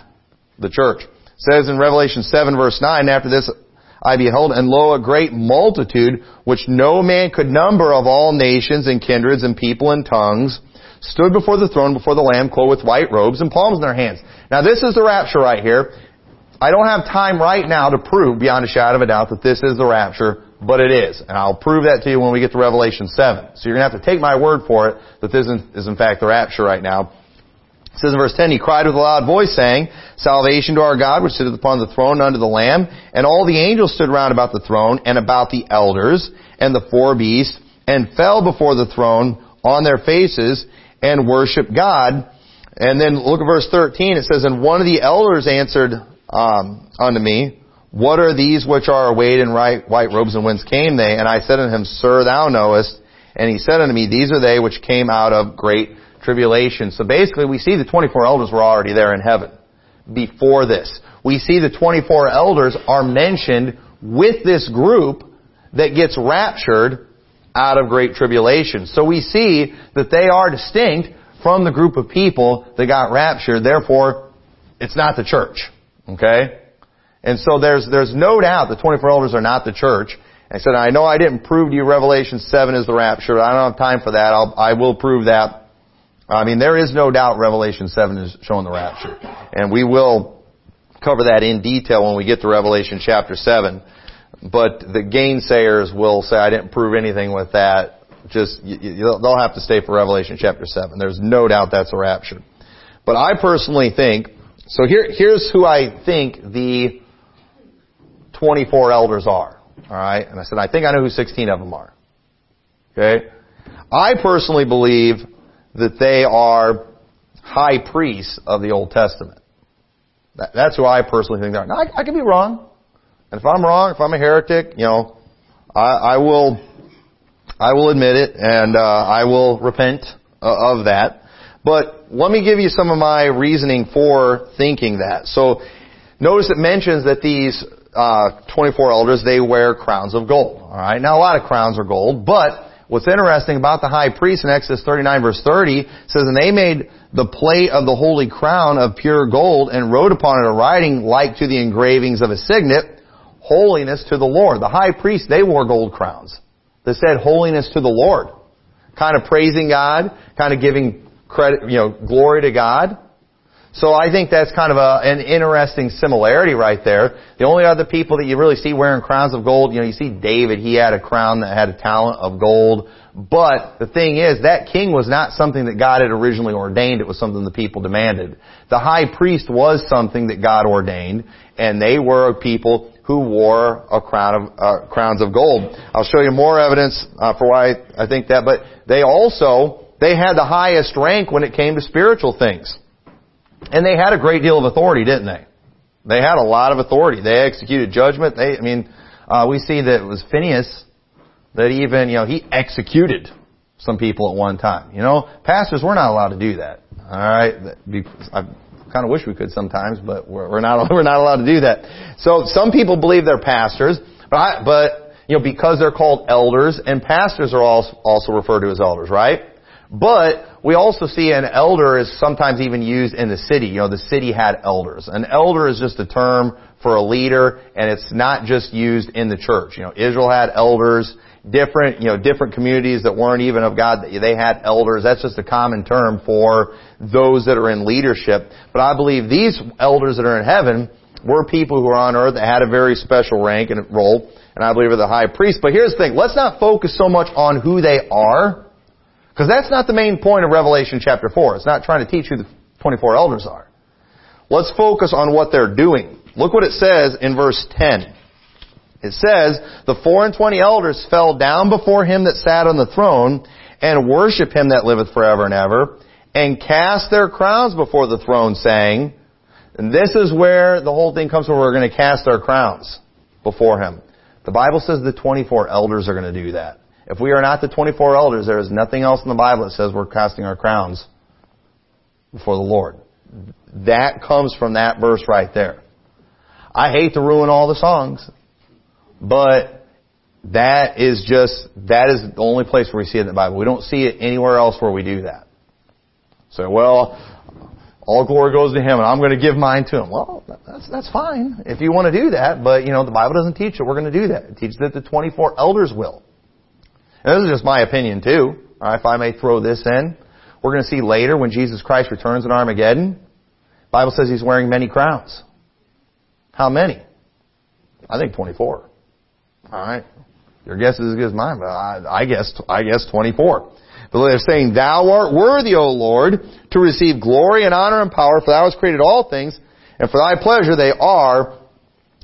the church. It says in Revelation 7 verse 9, after this I beheld, and lo, a great multitude, which no man could number of all nations and kindreds and people and tongues, stood before the throne, before the Lamb, clothed with white robes and palms in their hands. Now this is the rapture right here. I don't have time right now to prove beyond a shadow of a doubt that this is the rapture, but it is. And I'll prove that to you when we get to Revelation 7. So you're going to have to take my word for it that this is in fact the rapture right now. It says in verse 10, He cried with a loud voice, saying, Salvation to our God, which sitteth upon the throne unto the Lamb. And all the angels stood round about the throne, and about the elders, and the four beasts, and fell before the throne on their faces, and worshiped God. And then look at verse 13, it says, And one of the elders answered um, unto me, what are these which are arrayed in white robes, and whence came they? And I said unto him, Sir, thou knowest. And he said unto me, These are they which came out of great tribulation. So basically, we see the 24 elders were already there in heaven before this. We see the 24 elders are mentioned with this group that gets raptured out of great tribulation. So we see that they are distinct from the group of people that got raptured. Therefore, it's not the church. Okay? And so there's, there's no doubt the 24 elders are not the church. I said, I know I didn't prove to you Revelation 7 is the rapture. I don't have time for that. I'll, I will prove that. I mean, there is no doubt Revelation 7 is showing the rapture. And we will cover that in detail when we get to Revelation chapter 7. But the gainsayers will say, I didn't prove anything with that. Just, you, you, they'll have to stay for Revelation chapter 7. There's no doubt that's a rapture. But I personally think, so here, here's who I think the 24 elders are. Alright? And I said, I think I know who 16 of them are. Okay? I personally believe that they are high priests of the Old Testament. That, that's who I personally think they are. Now, I, I could be wrong. And if I'm wrong, if I'm a heretic, you know, I, I will, I will admit it and uh, I will repent uh, of that. But let me give you some of my reasoning for thinking that. So, notice it mentions that these uh, 24 elders, they wear crowns of gold. Alright, now a lot of crowns are gold, but what's interesting about the high priest in Exodus 39 verse 30 says, And they made the plate of the holy crown of pure gold and wrote upon it a writing like to the engravings of a signet, holiness to the Lord. The high priest, they wore gold crowns. They said holiness to the Lord. Kind of praising God, kind of giving credit, you know, glory to God. So I think that's kind of a, an interesting similarity right there. The only other people that you really see wearing crowns of gold, you know, you see David, he had a crown that had a talent of gold. But the thing is, that king was not something that God had originally ordained. It was something the people demanded. The high priest was something that God ordained, and they were people who wore a crown of uh, crowns of gold. I'll show you more evidence uh, for why I think that. But they also they had the highest rank when it came to spiritual things. And they had a great deal of authority, didn't they? They had a lot of authority. They executed judgment. They, I mean, uh, we see that it was Phinehas that even, you know, he executed some people at one time. You know, pastors, we're not allowed to do that. All right, I kind of wish we could sometimes, but we're, not we're not allowed to do that. So some people believe they're pastors, but but you know because they're called elders, and pastors are also also referred to as elders, right? But we also see an elder is sometimes even used in the city. You know, the city had elders. An elder is just a term for a leader, and it's not just used in the church. You know, Israel had elders. Different, you know, different communities that weren't even of God, they had elders. That's just a common term for those that are in leadership. But I believe these elders that are in heaven were people who are on earth that had a very special rank and role, and I believe are the high priest. But here's the thing, let's not focus so much on who they are, because that's not the main point of Revelation chapter 4. It's not trying to teach who the 24 elders are. Let's focus on what they're doing. Look what it says in verse 10. It says, The four and twenty elders fell down before him that sat on the throne, and worship him that liveth forever and ever, and cast their crowns before the throne, saying, and this is where the whole thing comes from, we're going to cast our crowns before him. The Bible says the 24 elders are going to do that. If we are not the 24 elders, there is nothing else in the Bible that says we're casting our crowns before the Lord. That comes from that verse right there. I hate to ruin all the songs, but that is just, that is the only place where we see it in the Bible. We don't see it anywhere else where we do that. So, well, all glory goes to Him and I'm going to give mine to Him. Well, that's, that's fine if you want to do that, but you know, the Bible doesn't teach it. We're going to do that. It teaches that the 24 elders will. And this is just my opinion too. Right, if I may throw this in. We're going to see later when Jesus Christ returns in Armageddon, Bible says he's wearing many crowns. How many? I think 24. Alright. Your guess is as good as mine, but I, I guess, I guess 24. But they're saying, Thou art worthy, O Lord, to receive glory and honor and power, for Thou hast created all things, and for Thy pleasure they are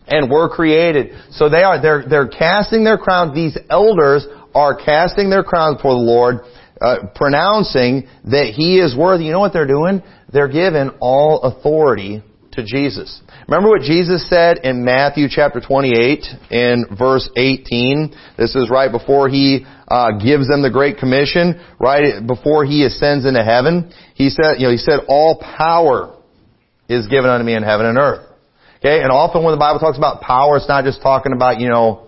and were created. So they are, they're, they're casting their crowns. These elders are casting their crowns before the Lord, uh, pronouncing that He is worthy. You know what they're doing? They're giving all authority to Jesus. Remember what Jesus said in Matthew chapter 28 in verse 18? This is right before He uh, gives them the Great Commission, right before He ascends into heaven. He said, you know, He said, all power is given unto me in heaven and earth. Okay, and often when the Bible talks about power, it's not just talking about, you know,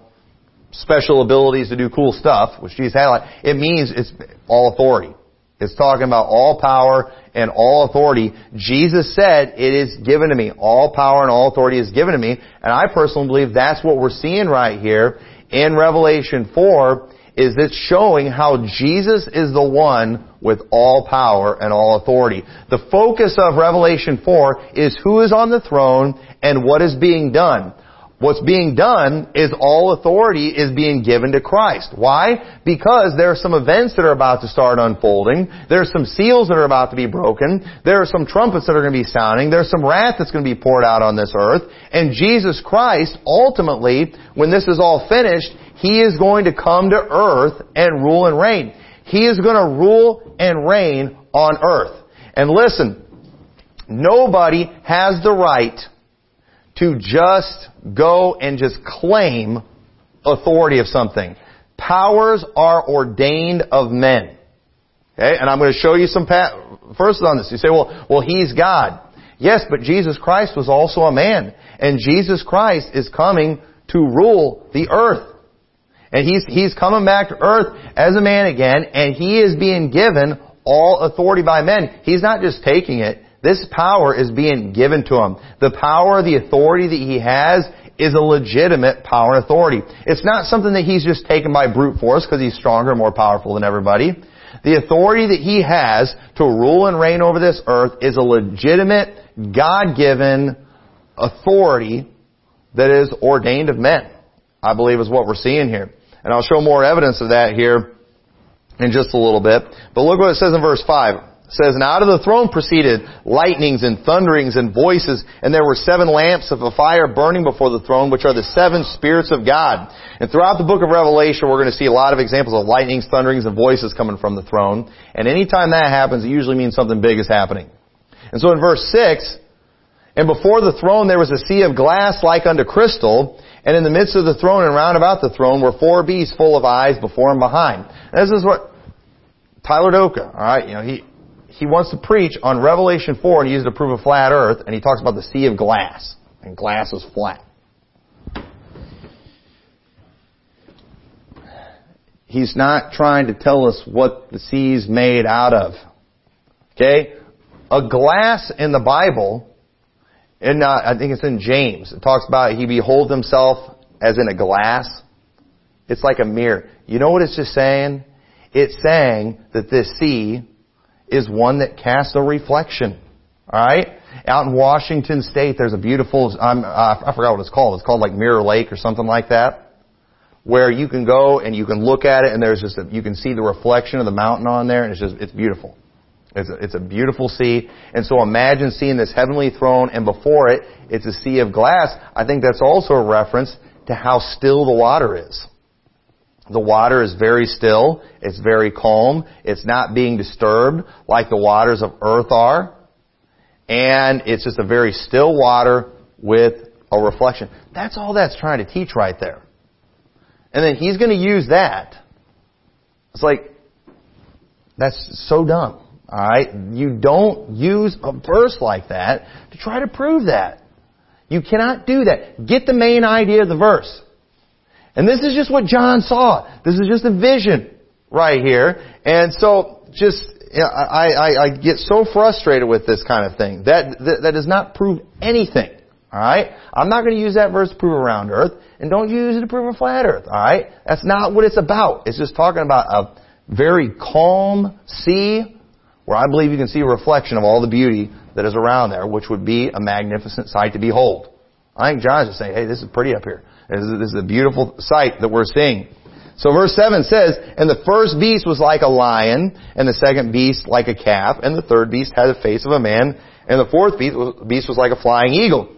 special abilities to do cool stuff, which Jesus had. It means it's all authority. It's talking about all power and all authority. Jesus said, it is given to me. All power and all authority is given to me. And I personally believe that's what we're seeing right here in Revelation 4 is it's showing how Jesus is the one with all power and all authority. The focus of Revelation 4 is who is on the throne and what is being done. What's being done is all authority is being given to Christ. Why? Because there are some events that are about to start unfolding. There are some seals that are about to be broken. There are some trumpets that are going to be sounding. There's some wrath that's going to be poured out on this earth. And Jesus Christ, ultimately, when this is all finished, He is going to come to earth and rule and reign. He is going to rule and reign on earth. And listen, nobody has the right to just go and just claim authority of something. Powers are ordained of men. Okay, and I'm going to show you some verses on this. You say, well, well, he's God. Yes, but Jesus Christ was also a man, and Jesus Christ is coming to rule the earth. And he's, he's coming back to earth as a man again, and he is being given all authority by men. He's not just taking it, this power is being given to him. The power, the authority that he has is a legitimate power and authority. It's not something that he's just taken by brute force because he's stronger and more powerful than everybody. The authority that he has to rule and reign over this earth is a legitimate, God-given authority that is ordained of men. I believe is what we're seeing here. And I'll show more evidence of that here in just a little bit. But look what it says in verse 5 says, And out of the throne proceeded lightnings and thunderings and voices, and there were seven lamps of a fire burning before the throne, which are the seven spirits of God. And throughout the book of Revelation, we're going to see a lot of examples of lightnings, thunderings, and voices coming from the throne. And anytime that happens, it usually means something big is happening. And so in verse 6, and before the throne there was a sea of glass like unto crystal, and in the midst of the throne and round about the throne were four beasts full of eyes before and behind. And this is what Tyler Doka, alright, you know, he, he wants to preach on Revelation 4 and he uses to prove a flat earth and he talks about the sea of glass. And glass is flat. He's not trying to tell us what the sea is made out of. Okay? A glass in the Bible, and uh, I think it's in James, it talks about he beholds himself as in a glass. It's like a mirror. You know what it's just saying? It's saying that this sea is one that casts a reflection. Alright? Out in Washington State, there's a beautiful, um, uh, I forgot what it's called. It's called like Mirror Lake or something like that. Where you can go and you can look at it and there's just a, you can see the reflection of the mountain on there and it's just, it's beautiful. It's a, it's a beautiful sea. And so imagine seeing this heavenly throne and before it, it's a sea of glass. I think that's also a reference to how still the water is. The water is very still. It's very calm. It's not being disturbed like the waters of earth are. And it's just a very still water with a reflection. That's all that's trying to teach right there. And then he's going to use that. It's like, that's so dumb. Alright? You don't use a verse like that to try to prove that. You cannot do that. Get the main idea of the verse. And this is just what John saw. This is just a vision right here. And so just, I, I, I get so frustrated with this kind of thing. That, that, that does not prove anything. Alright? I'm not going to use that verse to prove a round earth, and don't use it to prove a flat earth. Alright? That's not what it's about. It's just talking about a very calm sea where I believe you can see a reflection of all the beauty that is around there, which would be a magnificent sight to behold. I think John's just saying, hey, this is pretty up here. This is, a beautiful sight that we're seeing. So verse 7 says, And the first beast was like a lion, and the second beast like a calf, and the third beast had the face of a man, and the fourth beast was like a flying eagle.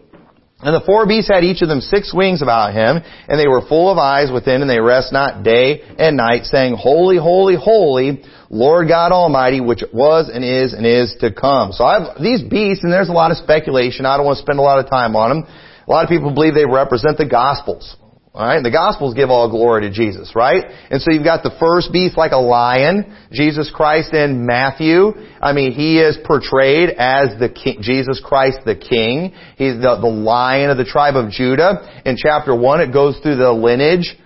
And the four beasts had each of them six wings about him, and they were full of eyes within, and they rest not day and night, saying, Holy, holy, holy, Lord God Almighty, which was and is and is to come. So I've, these beasts, and there's a lot of speculation, I don't want to spend a lot of time on them, a lot of people believe they represent the Gospels. Alright, the Gospels give all glory to Jesus, right? And so you've got the first beast like a lion, Jesus Christ in Matthew. I mean, he is portrayed as the king, Jesus Christ the King. He's the, the lion of the tribe of Judah. In chapter 1 it goes through the lineage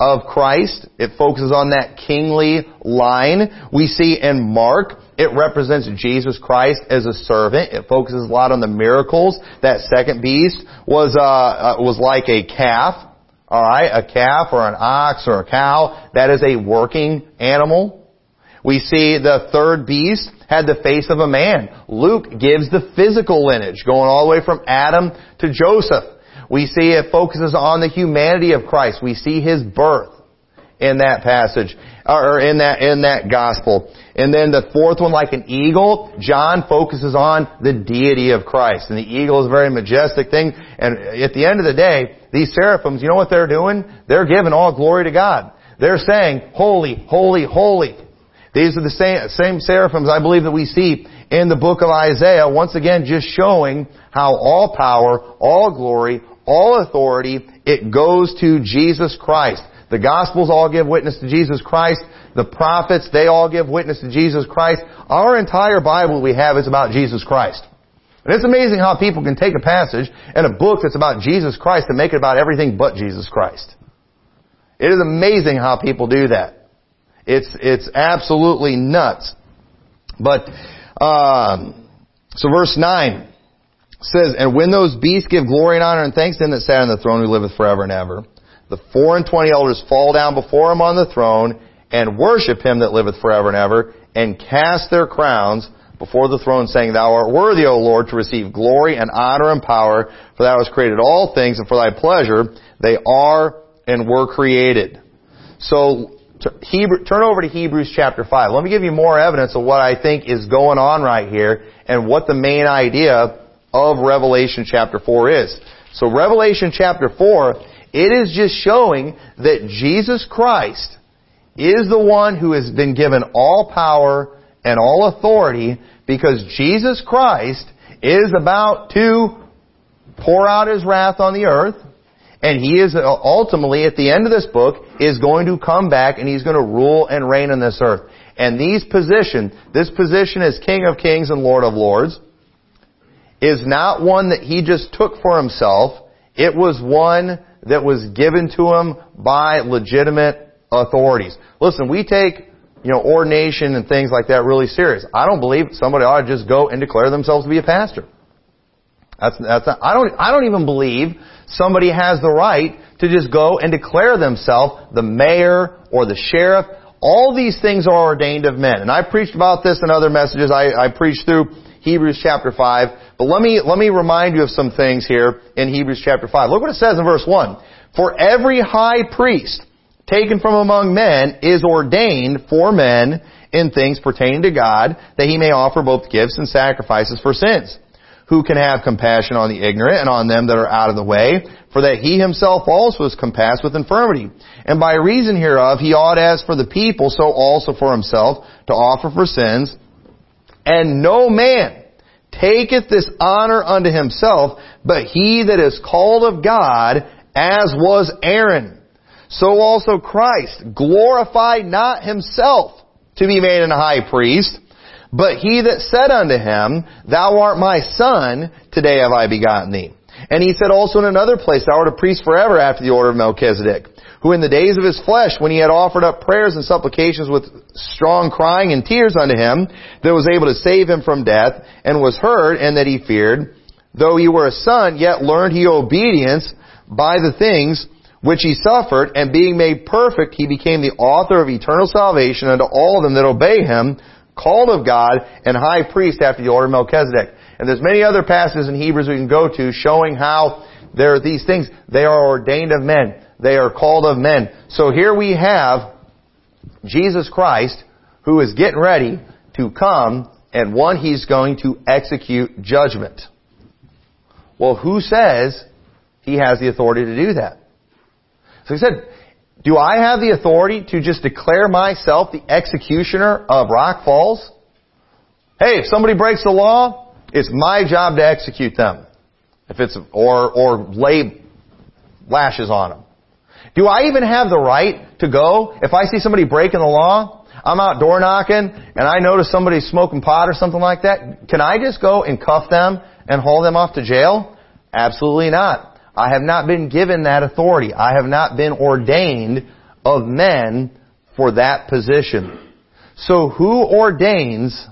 of Christ. It focuses on that kingly line. We see in Mark, it represents Jesus Christ as a servant. It focuses a lot on the miracles. That second beast was, uh, uh, was like a calf. Alright, a calf or an ox or a cow. That is a working animal. We see the third beast had the face of a man. Luke gives the physical lineage, going all the way from Adam to Joseph. We see it focuses on the humanity of Christ. We see His birth in that passage, or in that, in that gospel. And then the fourth one, like an eagle, John focuses on the deity of Christ. And the eagle is a very majestic thing. And at the end of the day, these seraphims, you know what they're doing? They're giving all glory to God. They're saying, holy, holy, holy. These are the same, same seraphims I believe that we see in the book of Isaiah, once again just showing how all power, all glory, all authority, it goes to Jesus Christ. The Gospels all give witness to Jesus Christ. The prophets, they all give witness to Jesus Christ. Our entire Bible we have is about Jesus Christ. And it's amazing how people can take a passage and a book that's about Jesus Christ and make it about everything but Jesus Christ. It is amazing how people do that. It's, it's absolutely nuts. But, um, so verse 9 says, And when those beasts give glory and honor and thanks to him that sat on the throne who liveth forever and ever, the four and twenty elders fall down before him on the throne and worship him that liveth forever and ever, and cast their crowns before the throne, saying, Thou art worthy, O Lord, to receive glory and honor and power, for thou hast created all things, and for thy pleasure they are and were created. So Hebrew, turn over to Hebrews chapter 5. Let me give you more evidence of what I think is going on right here and what the main idea of Revelation chapter 4 is. So Revelation chapter 4, it is just showing that Jesus Christ is the one who has been given all power and all authority because Jesus Christ is about to pour out His wrath on the earth and he is ultimately, at the end of this book, is going to come back and he's going to rule and reign on this earth. And these position, this position as King of Kings and Lord of Lords, is not one that he just took for himself. It was one that was given to him by legitimate authorities. Listen, we take, you know, ordination and things like that really serious. I don't believe somebody ought to just go and declare themselves to be a pastor. That's, that's not, I don't, I don't even believe somebody has the right to just go and declare themselves the mayor or the sheriff. All these things are ordained of men. And I preached about this in other messages. I, I preached through Hebrews chapter 5. But let me, let me remind you of some things here in Hebrews chapter 5. Look what it says in verse 1. For every high priest taken from among men is ordained for men in things pertaining to God, that he may offer both gifts and sacrifices for sins who can have compassion on the ignorant and on them that are out of the way, for that he himself also is compassed with infirmity. And by reason hereof he ought as for the people, so also for himself, to offer for sins. And no man taketh this honor unto himself, but he that is called of God, as was Aaron. So also Christ glorified not himself to be made an high priest, but he that said unto him, Thou art my son, today have I begotten thee. And he said also in another place, Thou art a priest forever after the order of Melchizedek, who in the days of his flesh, when he had offered up prayers and supplications with strong crying and tears unto him, that was able to save him from death, and was heard, and that he feared, though he were a son, yet learned he obedience by the things which he suffered, and being made perfect, he became the author of eternal salvation unto all them that obey him, called of God, and high priest after the order of Melchizedek. And there's many other passages in Hebrews we can go to showing how there are these things. They are ordained of men. They are called of men. So here we have Jesus Christ who is getting ready to come and one, he's going to execute judgment. Well, who says he has the authority to do that? So he said, do I have the authority to just declare myself the executioner of Rock Falls? Hey, if somebody breaks the law, it's my job to execute them. If it's, or, or lay lashes on them. Do I even have the right to go? If I see somebody breaking the law, I'm out door knocking, and I notice somebody smoking pot or something like that, can I just go and cuff them and haul them off to jail? Absolutely not. I have not been given that authority. I have not been ordained of men for that position. So who ordains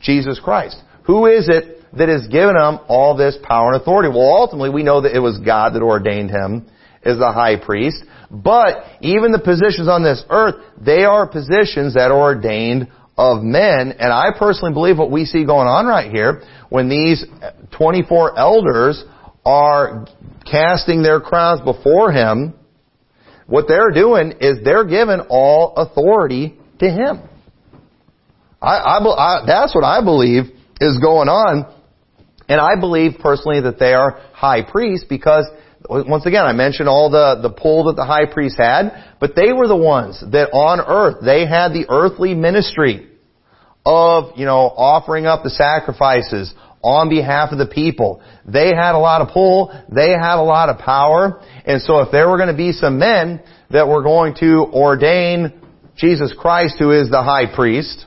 Jesus Christ? Who is it that has given him all this power and authority? Well, ultimately we know that it was God that ordained him as the high priest. But even the positions on this earth, they are positions that are ordained of men. And I personally believe what we see going on right here, when these 24 elders are casting their crowns before him, what they're doing is they're giving all authority to him. I, I, I, that's what I believe is going on. And I believe personally that they are high priests because once again, I mentioned all the, the pull that the high priest had, but they were the ones that on earth, they had the earthly ministry of, you know, offering up the sacrifices on behalf of the people. They had a lot of pull, they had a lot of power, and so if there were going to be some men that were going to ordain Jesus Christ, who is the high priest,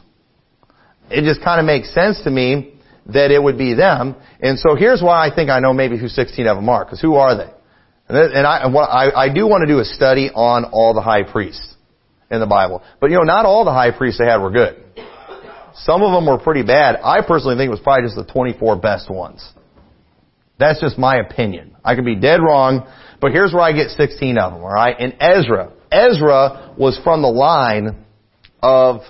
it just kind of makes sense to me that it would be them. And so here's why I think I know maybe who 16 of them are, because who are they? And I, I, I do want to do a study on all the high priests in the Bible. But you know, not all the high priests they had were good. Some of them were pretty bad. I personally think it was probably just the 24 best ones. That's just my opinion. I could be dead wrong, but here's where I get 16 of them, alright? In Ezra. Ezra was from the line of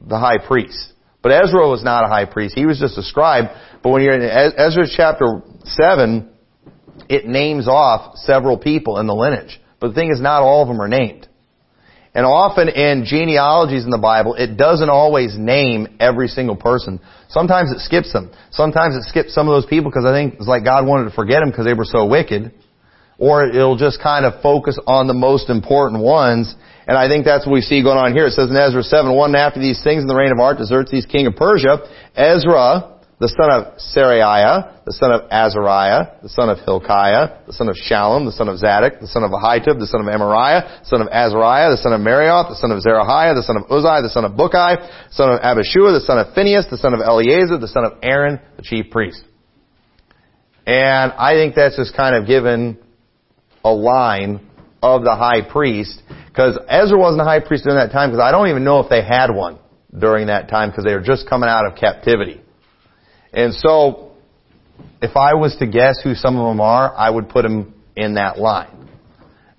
the high priest. But Ezra was not a high priest. He was just a scribe. But when you're in Ezra chapter 7, it names off several people in the lineage. But the thing is, not all of them are named. And often in genealogies in the Bible, it doesn't always name every single person. Sometimes it skips them. Sometimes it skips some of those people because I think it's like God wanted to forget them because they were so wicked. Or it'll just kind of focus on the most important ones. And I think that's what we see going on here. It says in Ezra 7, one after these things in the reign of Artaxerxes, king of Persia, Ezra, the son of Seraiah, the son of Azariah, the son of Hilkiah, the son of Shallum, the son of Zadok, the son of Ahitub, the son of Amariah, the son of Azariah, the son of Meraioth, the son of Zerahiah, the son of Uzziah, the son of Bukki, the son of Abishua, the son of Phinehas, the son of Eleazar, the son of Aaron, the chief priest. And I think that's just kind of given a line of the high priest, because Ezra wasn't a high priest during that time, because I don't even know if they had one during that time, because they were just coming out of captivity. And so, if I was to guess who some of them are, I would put them in that line.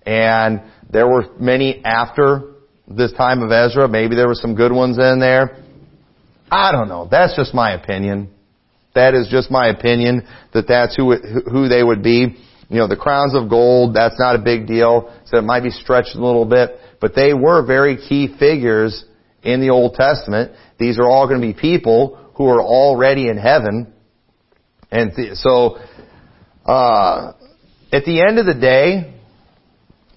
And there were many after this time of Ezra. Maybe there were some good ones in there. I don't know. That's just my opinion. That is just my opinion that that's who who they would be. You know, the crowns of gold, that's not a big deal. So it might be stretched a little bit, but they were very key figures in the Old Testament. These are all going to be people who are already in heaven. And th- so, uh, at the end of the day,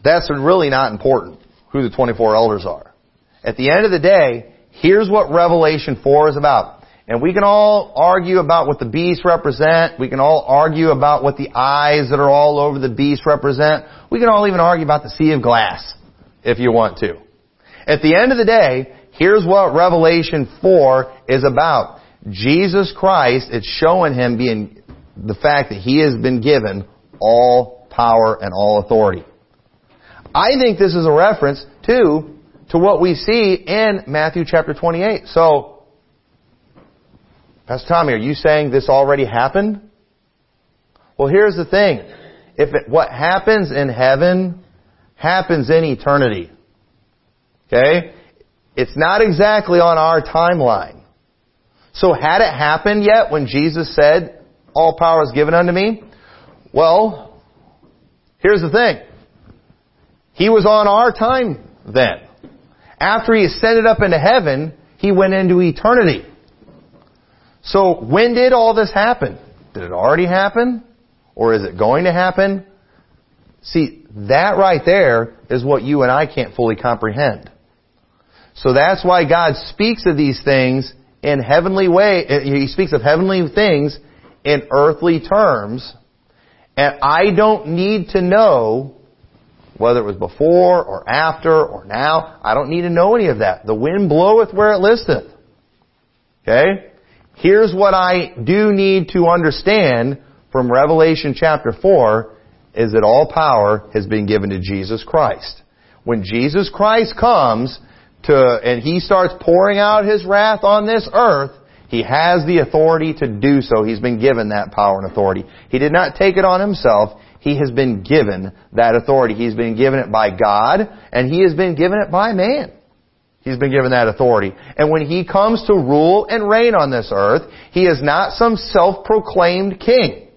that's really not important who the 24 elders are. At the end of the day, here's what Revelation 4 is about. And we can all argue about what the beasts represent. We can all argue about what the eyes that are all over the beast represent. We can all even argue about the sea of glass, if you want to. At the end of the day, here's what Revelation 4 is about. Jesus Christ, it's showing him being the fact that he has been given all power and all authority. I think this is a reference to to what we see in Matthew chapter 28. So, Pastor Tommy, are you saying this already happened? Well, here's the thing. If it, what happens in heaven happens in eternity. Okay? It's not exactly on our timeline. So had it happened yet when Jesus said, all power is given unto me? Well, here's the thing. He was on our time then. After he ascended up into heaven, he went into eternity. So when did all this happen? Did it already happen? Or is it going to happen? See, that right there is what you and I can't fully comprehend. So that's why God speaks of these things in heavenly way, uh, he speaks of heavenly things in earthly terms, and I don't need to know whether it was before or after or now. I don't need to know any of that. The wind bloweth where it listeth. Okay? Here's what I do need to understand from Revelation chapter 4 is that all power has been given to Jesus Christ. when Jesus Christ comes to, and He starts pouring out His wrath on this earth, He has the authority to do so. He's been given that power and authority. He did not take it on Himself. He has been given that authority. He's been given it by God, and He has been given it by man. He's been given that authority. And when He comes to rule and reign on this earth, He is not some self-proclaimed king.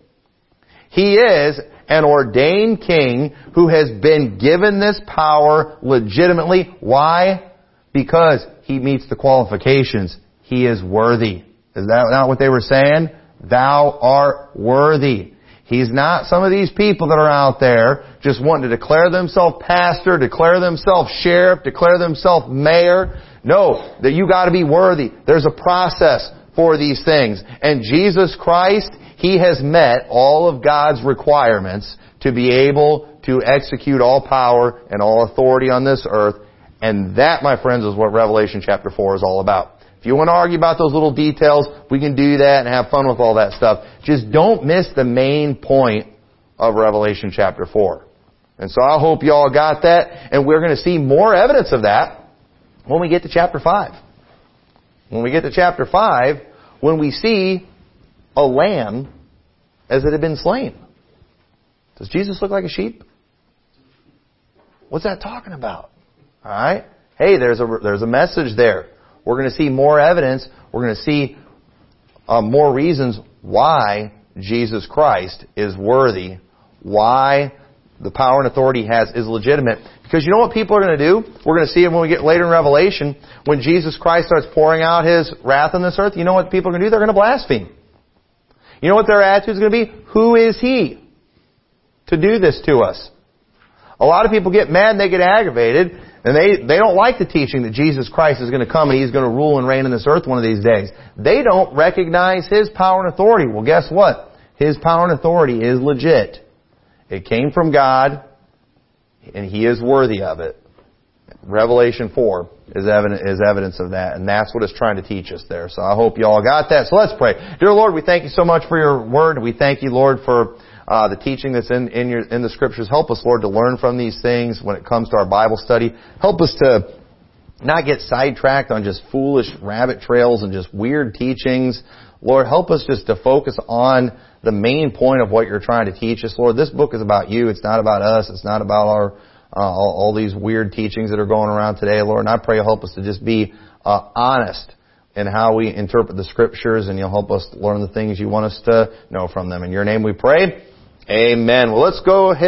He is an ordained king who has been given this power legitimately. Why? Because he meets the qualifications. He is worthy. Is that not what they were saying? Thou art worthy. He's not some of these people that are out there just wanting to declare themselves pastor, declare themselves sheriff, declare themselves mayor. No, that you gotta be worthy. There's a process for these things. And Jesus Christ, He has met all of God's requirements to be able to execute all power and all authority on this earth. And that, my friends, is what Revelation chapter 4 is all about. If you want to argue about those little details, we can do that and have fun with all that stuff. Just don't miss the main point of Revelation chapter 4. And so I hope you all got that, and we're going to see more evidence of that when we get to chapter 5. When we get to chapter 5, when we see a lamb as it had been slain. Does Jesus look like a sheep? What's that talking about? Alright? Hey, there's a, there's a message there. We're going to see more evidence. We're going to see uh, more reasons why Jesus Christ is worthy, why the power and authority he has is legitimate. Because you know what people are going to do? We're going to see it when we get later in Revelation, when Jesus Christ starts pouring out his wrath on this earth, you know what people are going to do? They're going to blaspheme. You know what their attitude is going to be? Who is he to do this to us? A lot of people get mad and they get aggravated and they, they don't like the teaching that Jesus Christ is going to come and He's going to rule and reign in this earth one of these days. They don't recognize His power and authority. Well, guess what? His power and authority is legit. It came from God, and He is worthy of it. Revelation 4 is evidence, of that, and that's what it's trying to teach us there. So I hope you all got that. So let's pray. Dear Lord, we thank you so much for your word. We thank you, Lord, for uh, the teaching that's in in, your, in the scriptures. Help us, Lord, to learn from these things when it comes to our Bible study. Help us to not get sidetracked on just foolish rabbit trails and just weird teachings. Lord, help us just to focus on the main point of what you're trying to teach us. Lord, this book is about you. It's not about us. It's not about our uh, all, all, these weird teachings that are going around today, Lord. And I pray you'll help us to just be uh, honest in how we interpret the scriptures, and you'll help us learn the things you want us to know from them. In your name we pray. Amen. Well, let's go ahead.